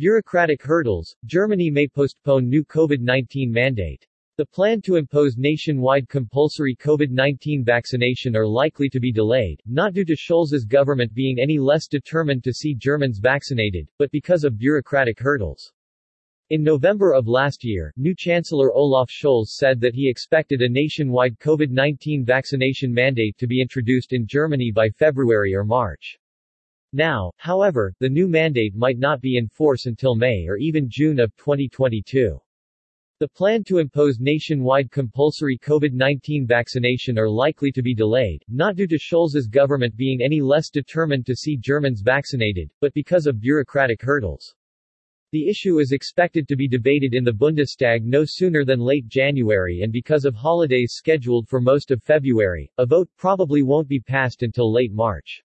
Bureaucratic hurdles, Germany may postpone new COVID-19 mandate. The plan to impose nationwide compulsory COVID-19 vaccination are likely to be delayed, not due to Scholz's government being any less determined to see Germans vaccinated, but because of bureaucratic hurdles. In November of last year, new Chancellor Olaf Scholz said that he expected a nationwide COVID-19 vaccination mandate to be introduced in Germany by February or March. Now, however, the new mandate might not be in force until May or even June of 2022. The plan to impose nationwide compulsory COVID-19 vaccination are likely to be delayed, not due to Scholz's government being any less determined to see Germans vaccinated, but because of bureaucratic hurdles. The issue is expected to be debated in the Bundestag no sooner than late January and because of holidays scheduled for most of February, a vote probably won't be passed until late March.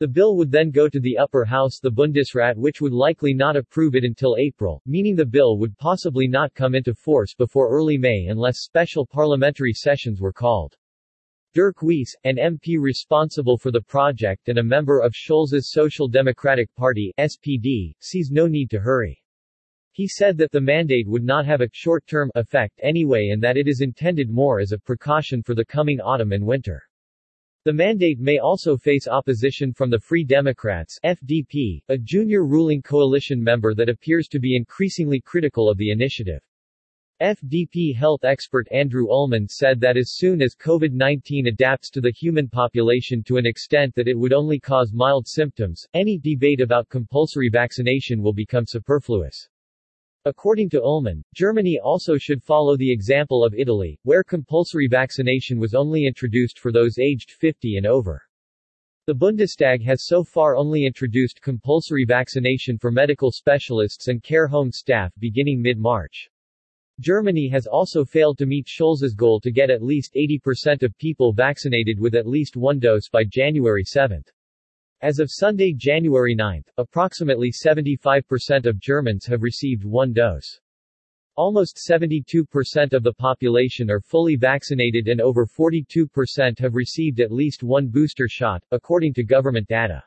The bill would then go to the upper house the Bundesrat which would likely not approve it until April, meaning the bill would possibly not come into force before early May unless special parliamentary sessions were called. Dirk Wiese, an MP responsible for the project and a member of Scholz's Social Democratic Party SPD, sees no need to hurry. He said that the mandate would not have a short-term effect anyway and that it is intended more as a precaution for the coming autumn and winter. The mandate may also face opposition from the Free Democrats FDP, a junior ruling coalition member that appears to be increasingly critical of the initiative. FDP health expert Andrew Ullmann said that as soon as COVID-19 adapts to the human population to an extent that it would only cause mild symptoms, any debate about compulsory vaccination will become superfluous. According to Ullmann, Germany also should follow the example of Italy, where compulsory vaccination was only introduced for those aged 50 and over. The Bundestag has so far only introduced compulsory vaccination for medical specialists and care home staff beginning mid-March. Germany has also failed to meet Scholz's goal to get at least 80% of people vaccinated with at least one dose by January 7. As of Sunday, January 9, approximately 75% of Germans have received one dose. Almost 72% of the population are fully vaccinated and over 42% have received at least one booster shot, according to government data.